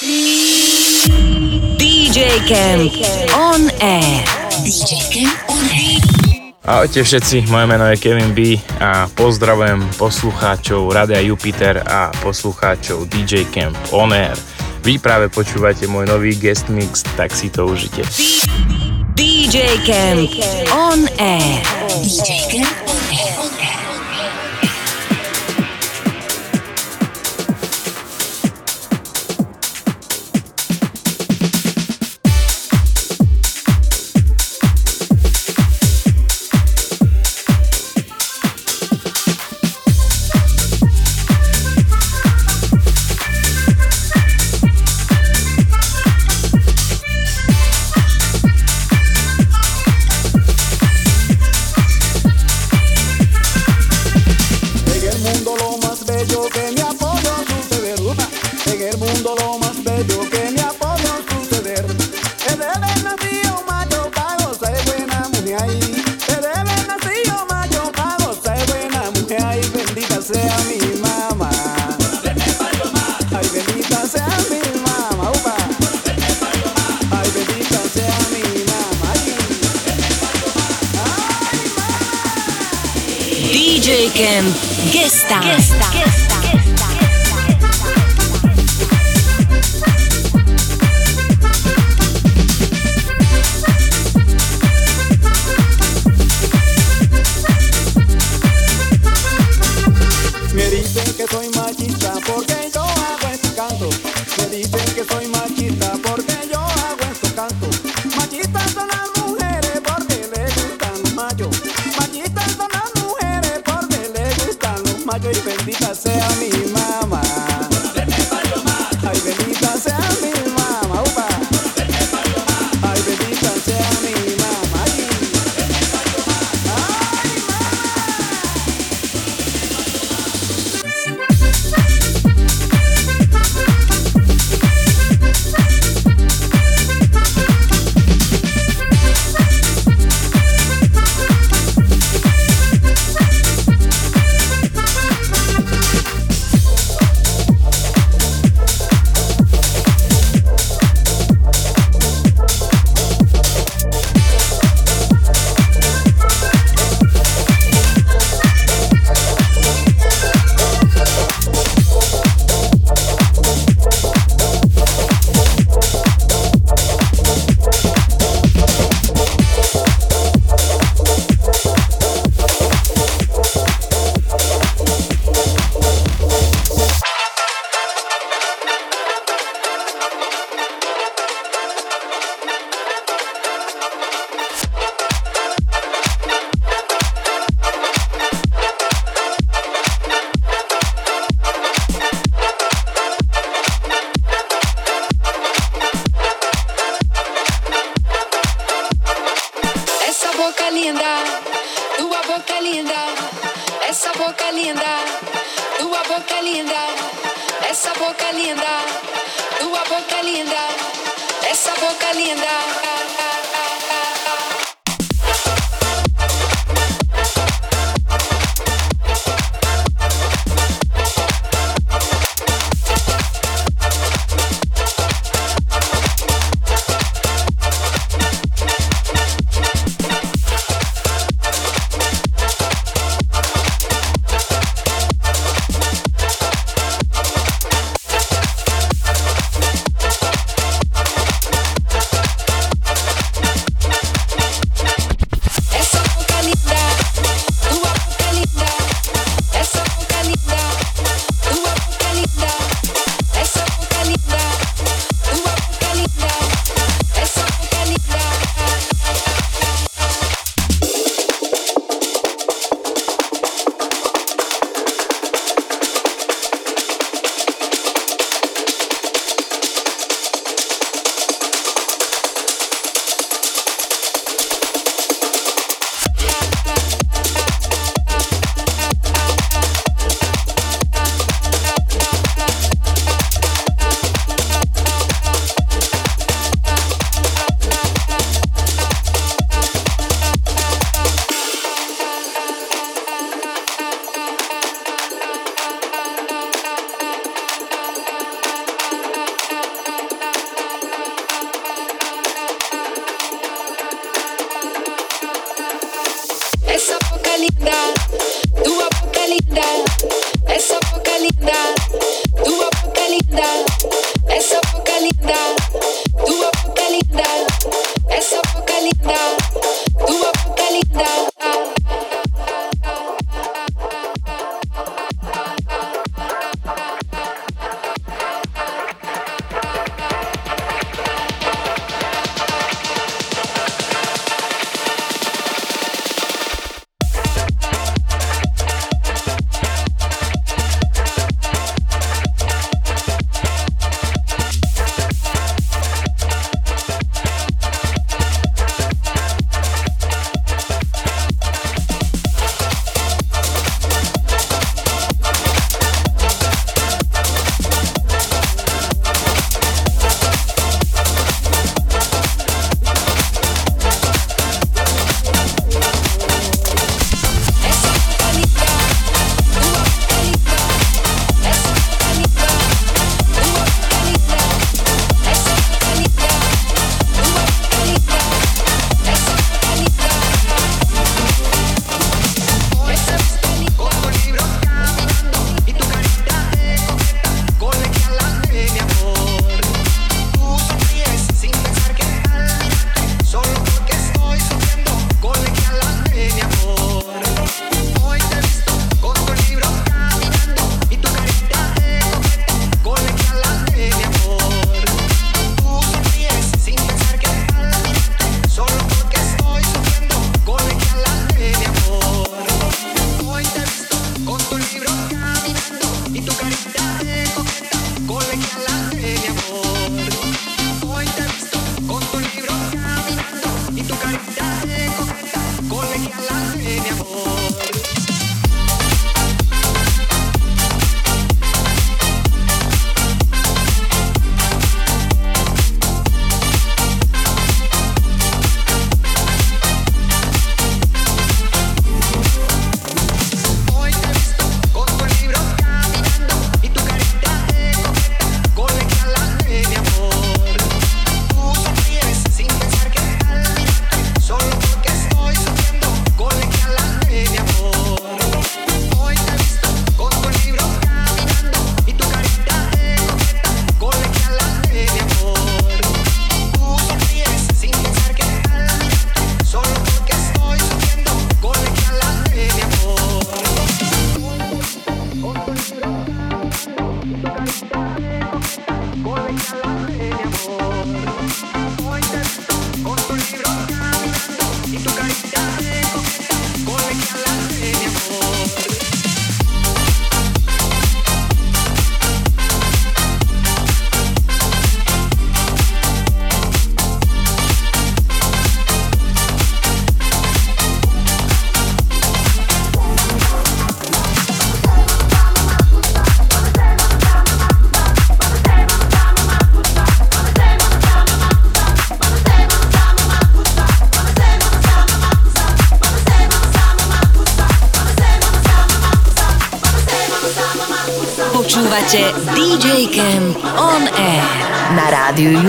DJ Camp on DJ Ahojte všetci, moje meno je Kevin B a pozdravujem poslucháčov Radia Jupiter a poslucháčov DJ Camp On Air. Vy práve počúvate môj nový guest mix, tak si to užite. DJ Camp On Air. DJ Camp On Air.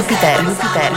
Lupiter. Lupiter.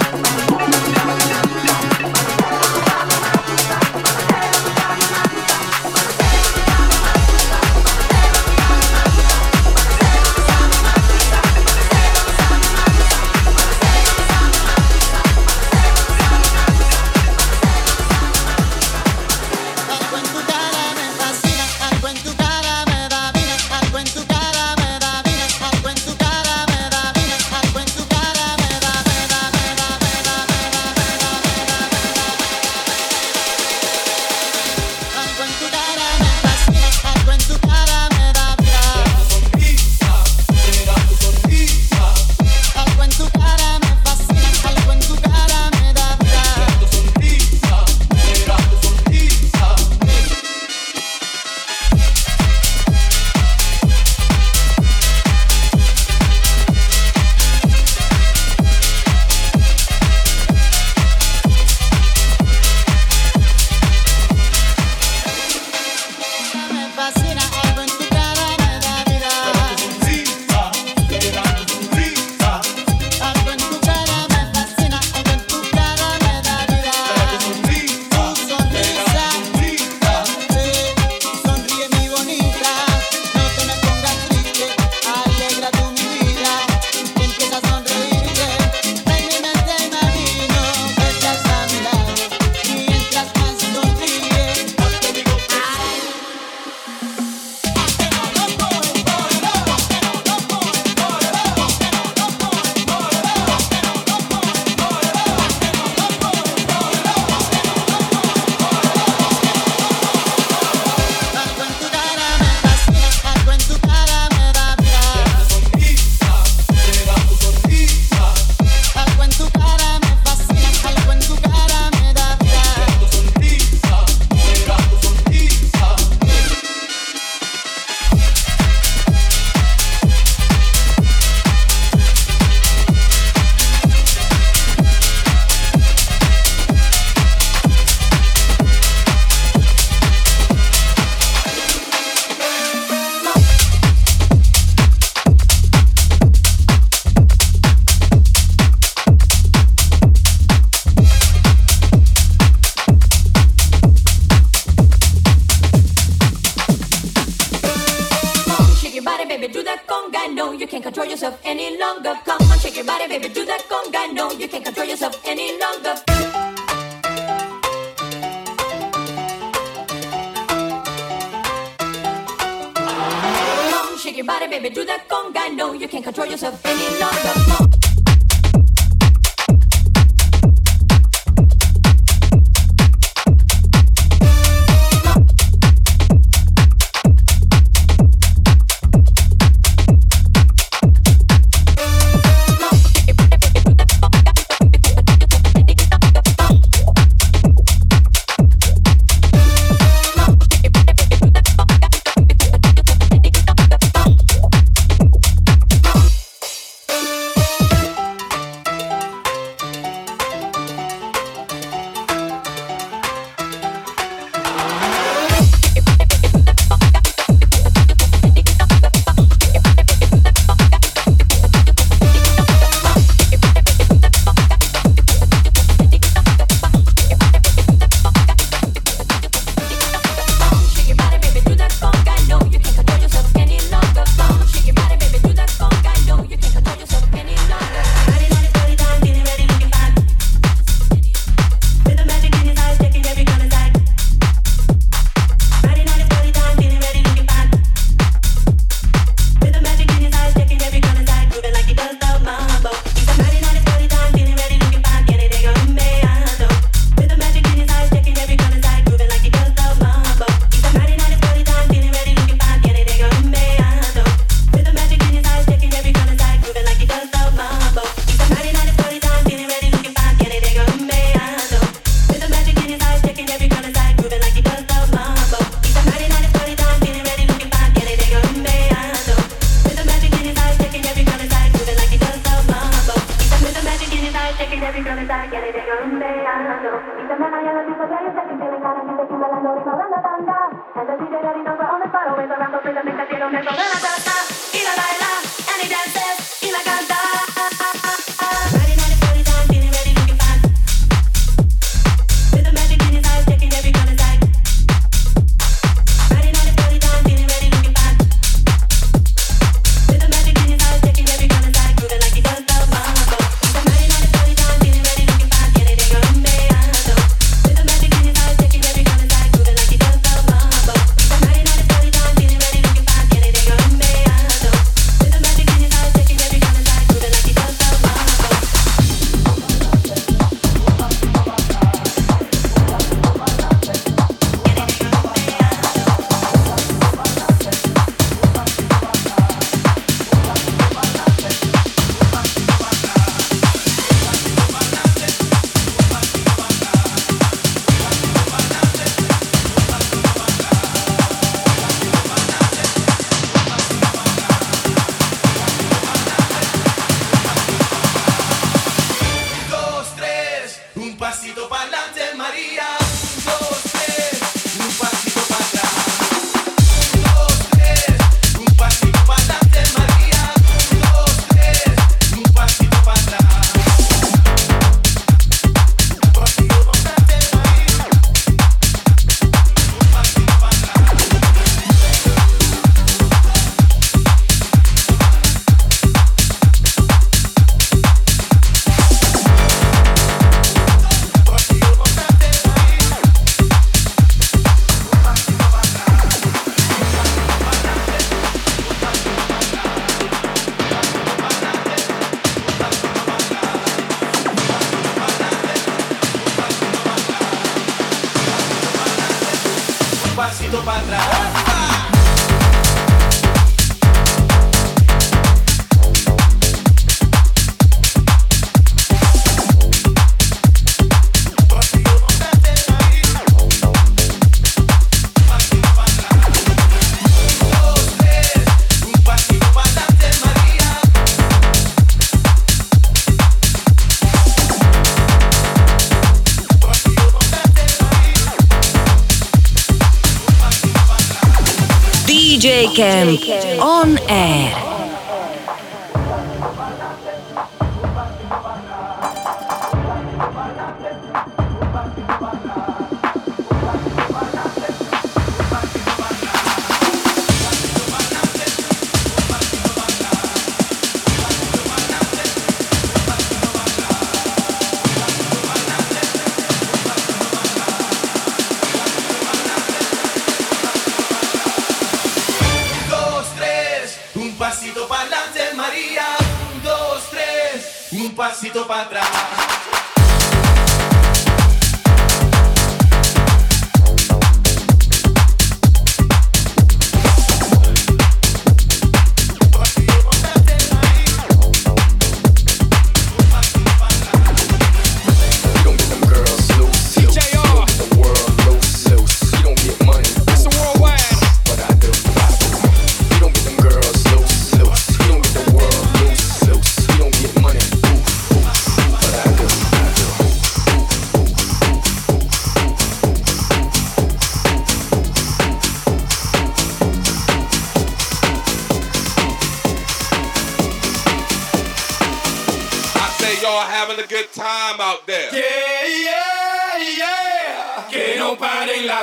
body, baby, do that conga. No, you can't control yourself any longer.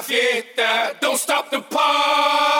fiesta. Don't stop the party.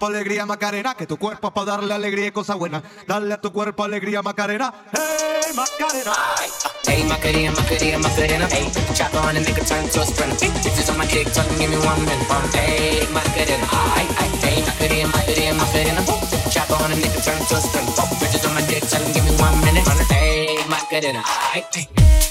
cuerpo alegría, Macarena, que tu cuerpo es para darle alegría y cosas buenas. Dale a tu cuerpo alegría, Macarena. ¡Hey, Macarena! Hey, Macarena, Macarena, Macarena. Hey, chop on and make a turn to a sprint. If is on my kick, tell give me one minute. Hey, Macarena. Ay, ay, hey, Macarena, Macarena, Macarena. Chop on and make a turn to a sprint. If is on my dick, tell give me one minute. Hey, Macarena. Ay, ay.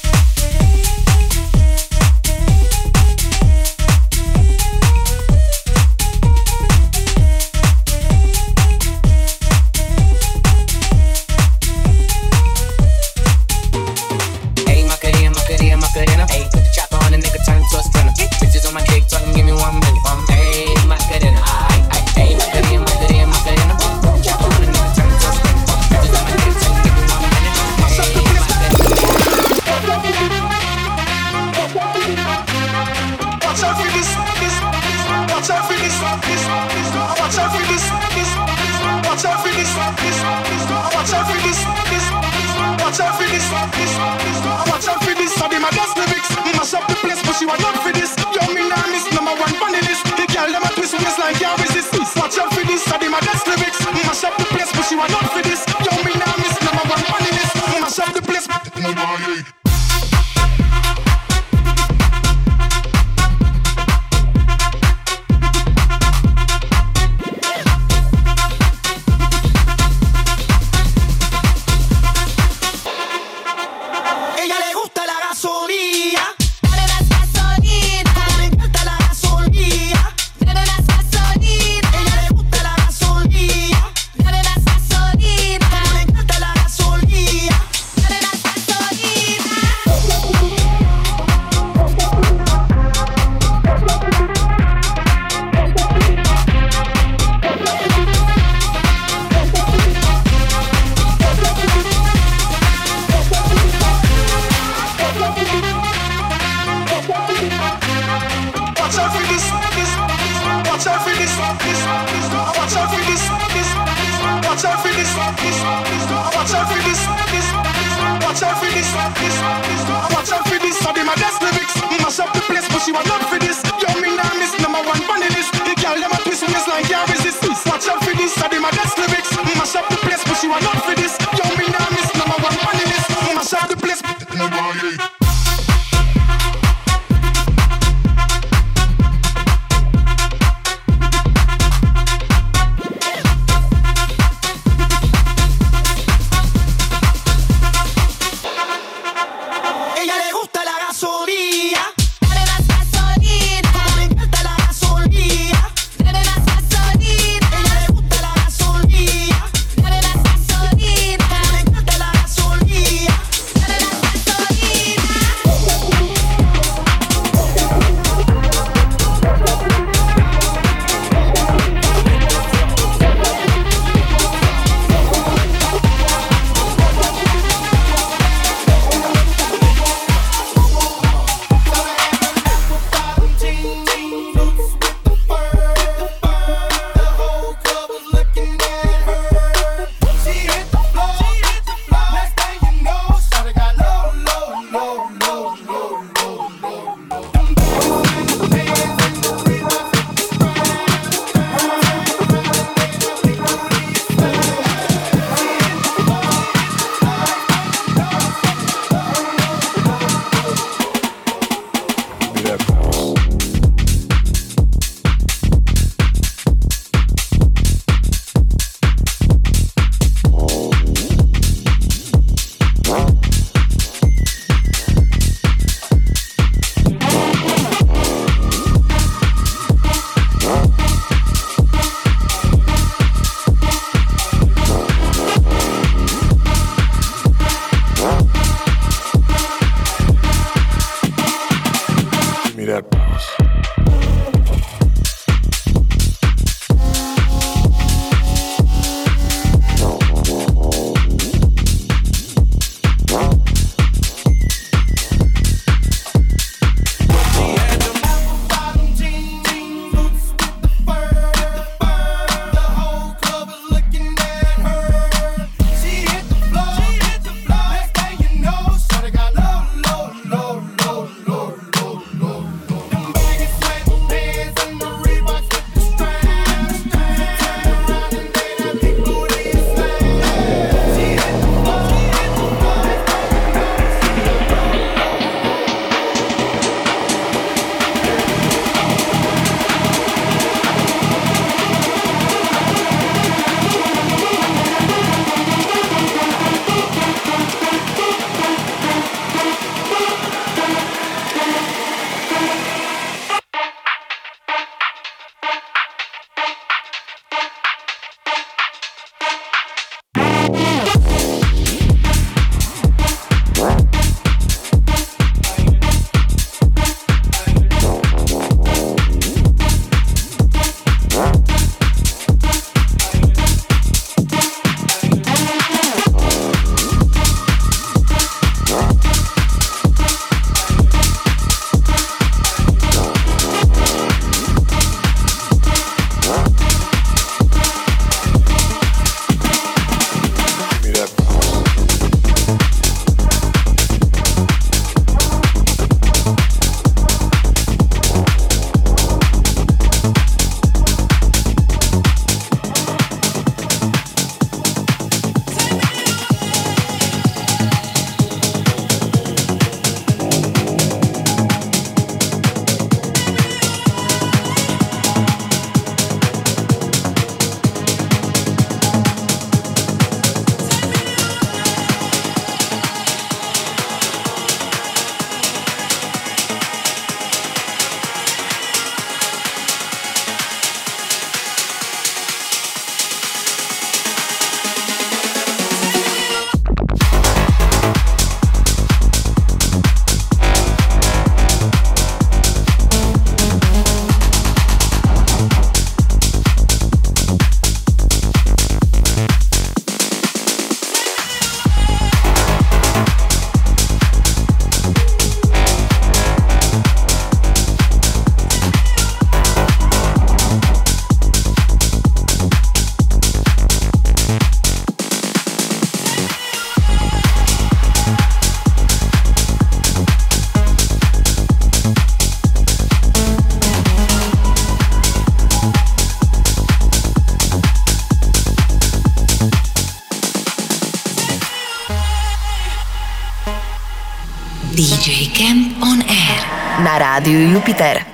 Rádio Júpiter.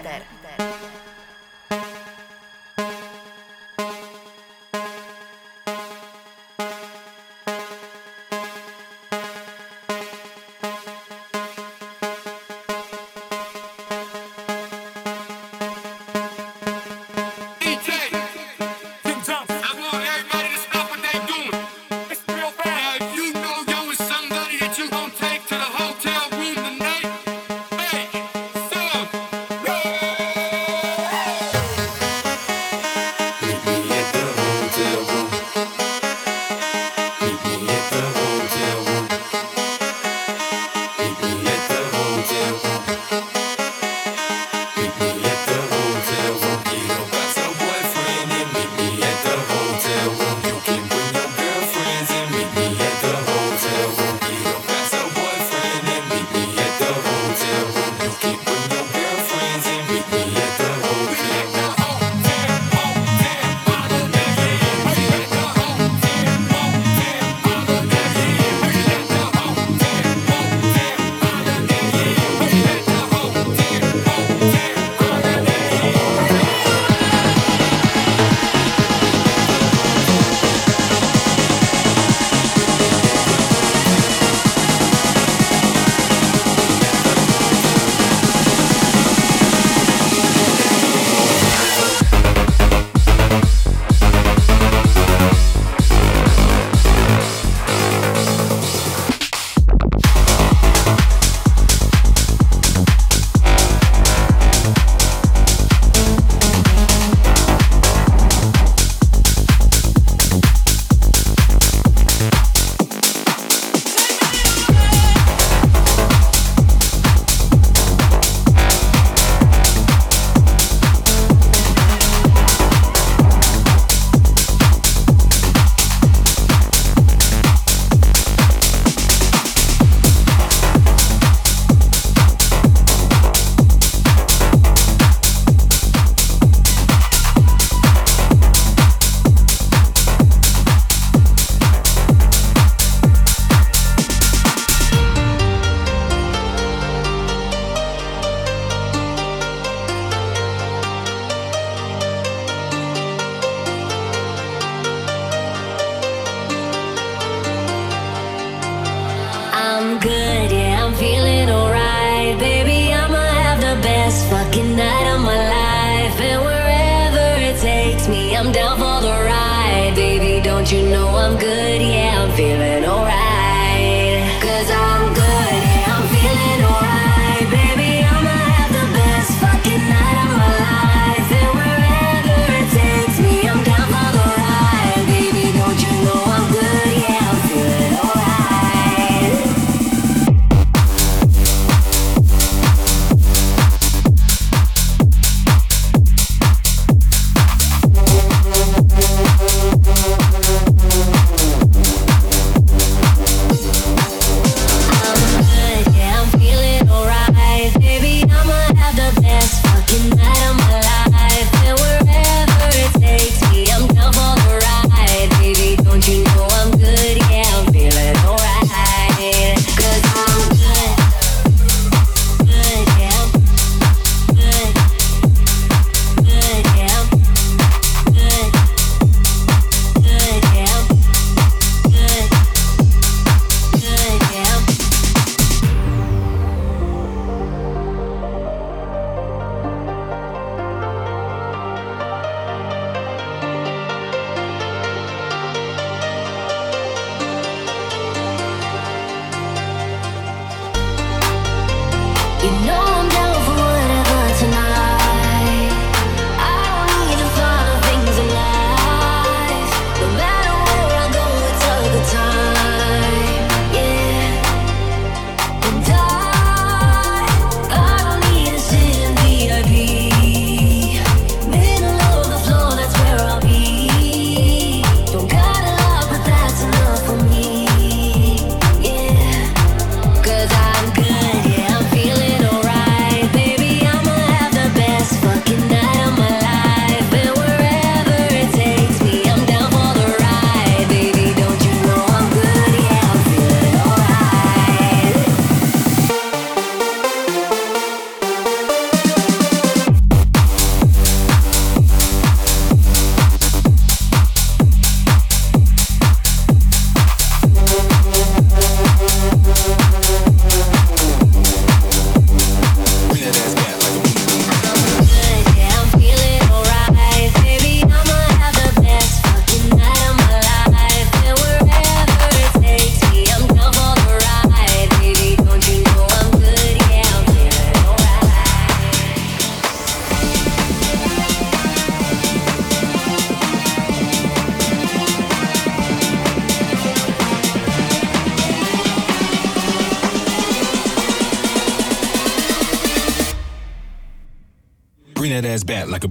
bad like a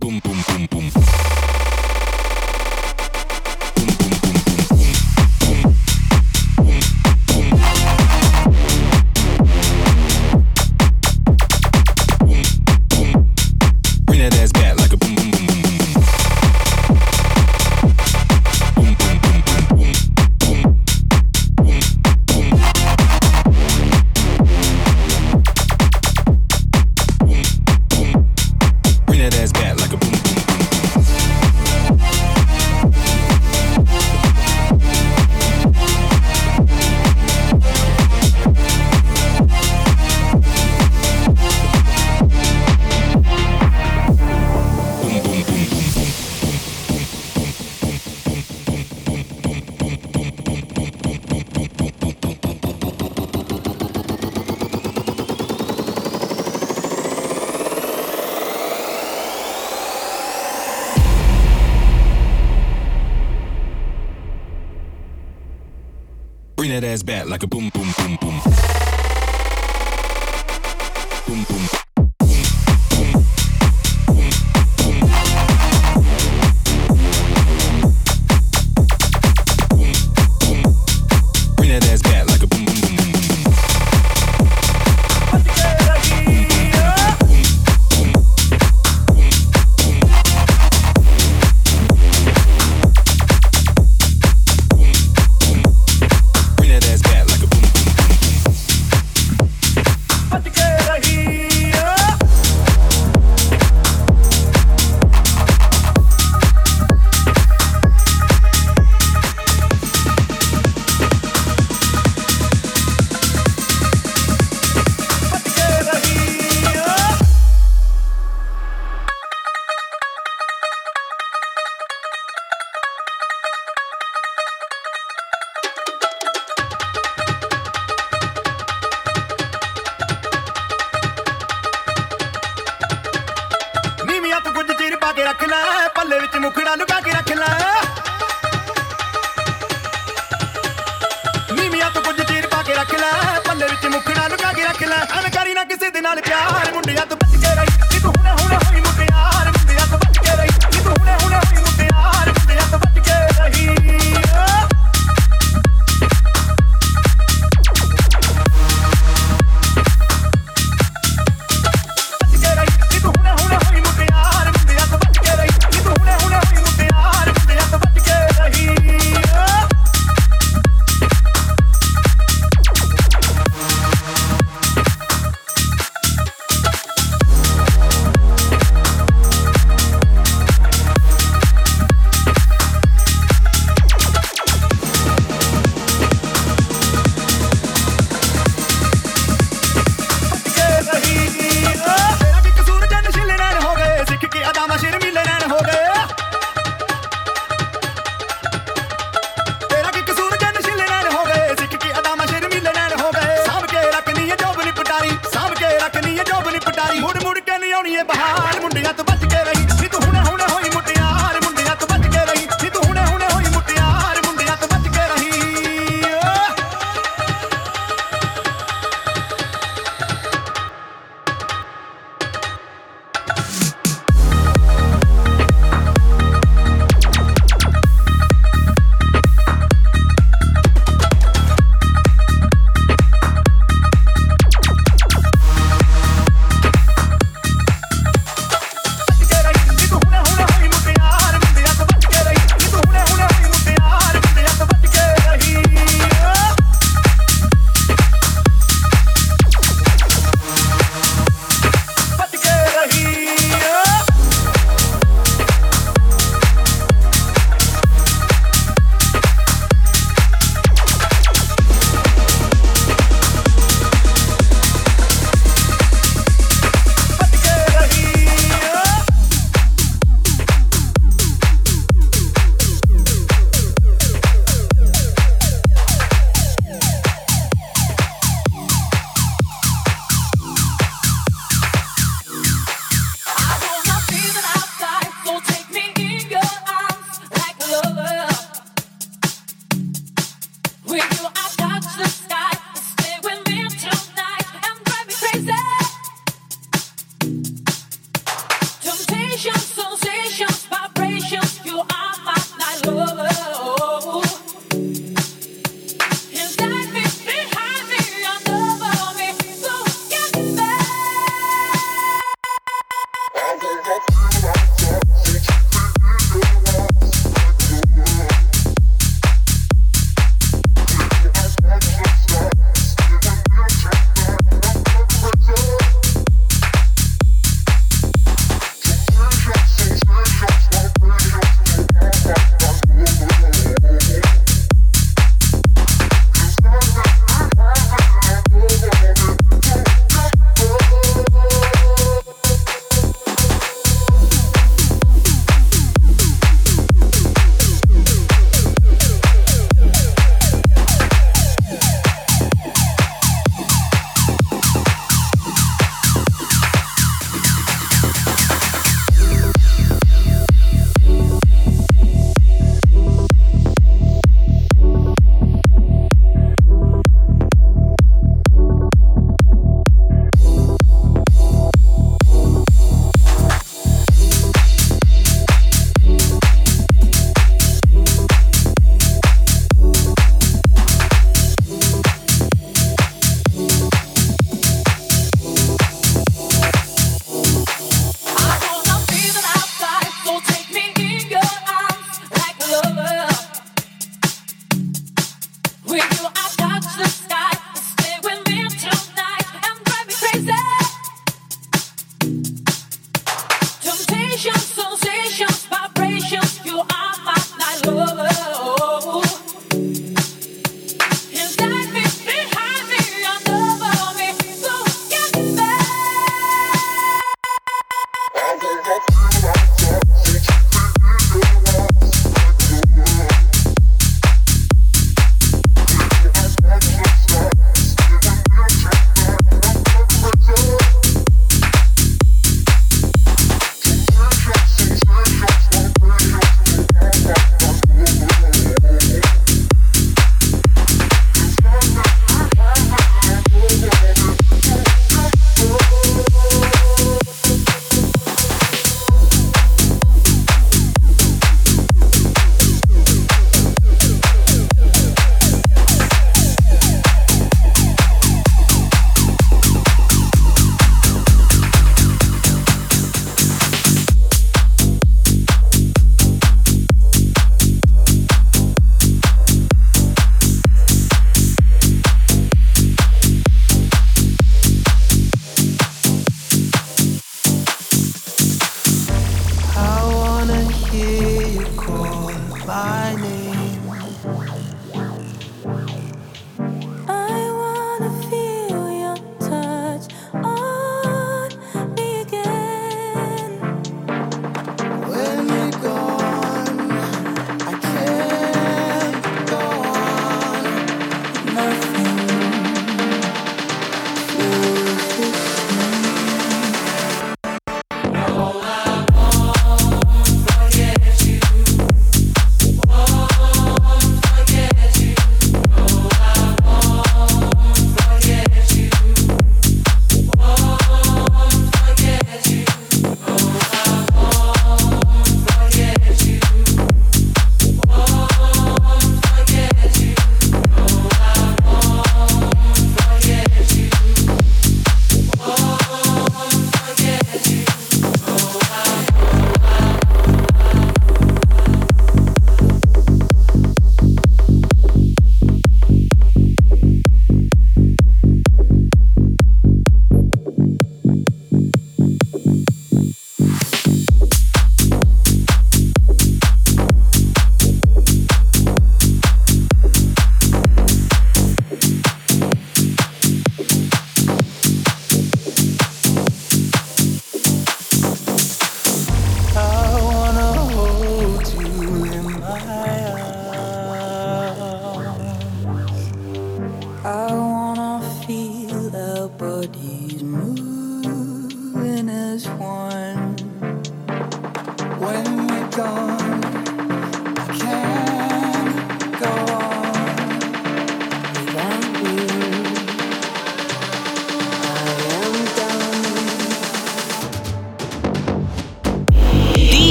Generation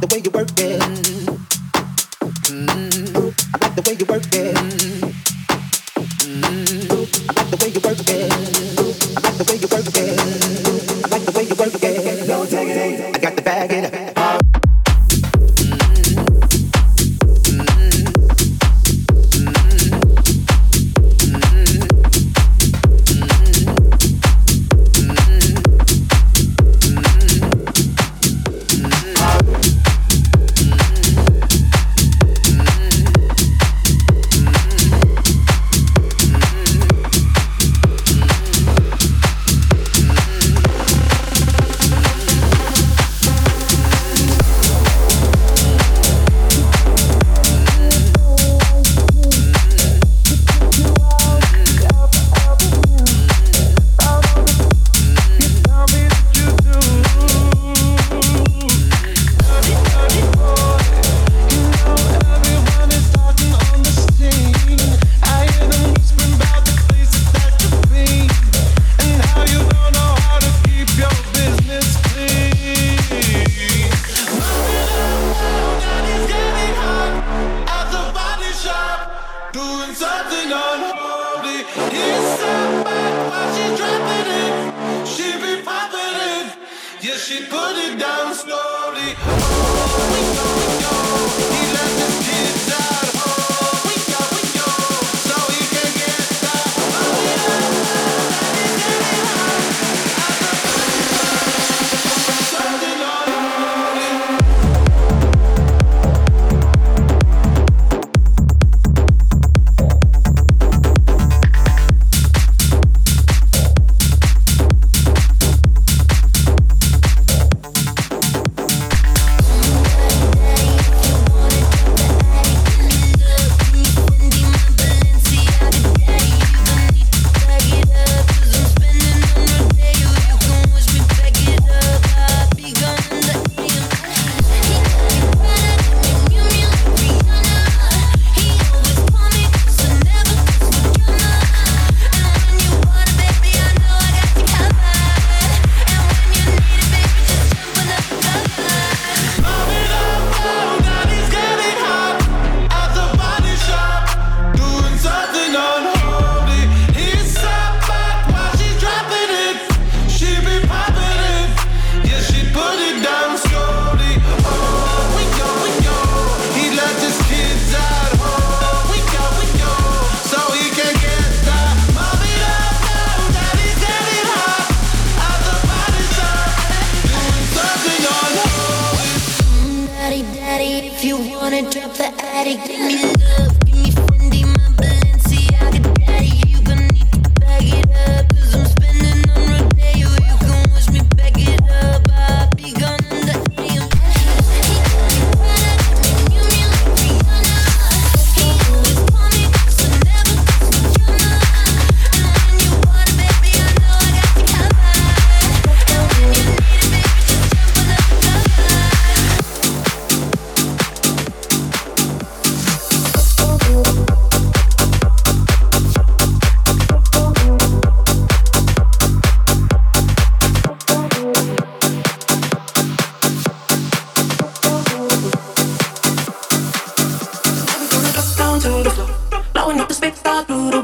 like the way you work it. Mm-hmm. I like the way you work it.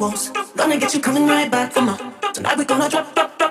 walls. Gonna get you coming right back for more. Tonight we're gonna drop, drop, drop.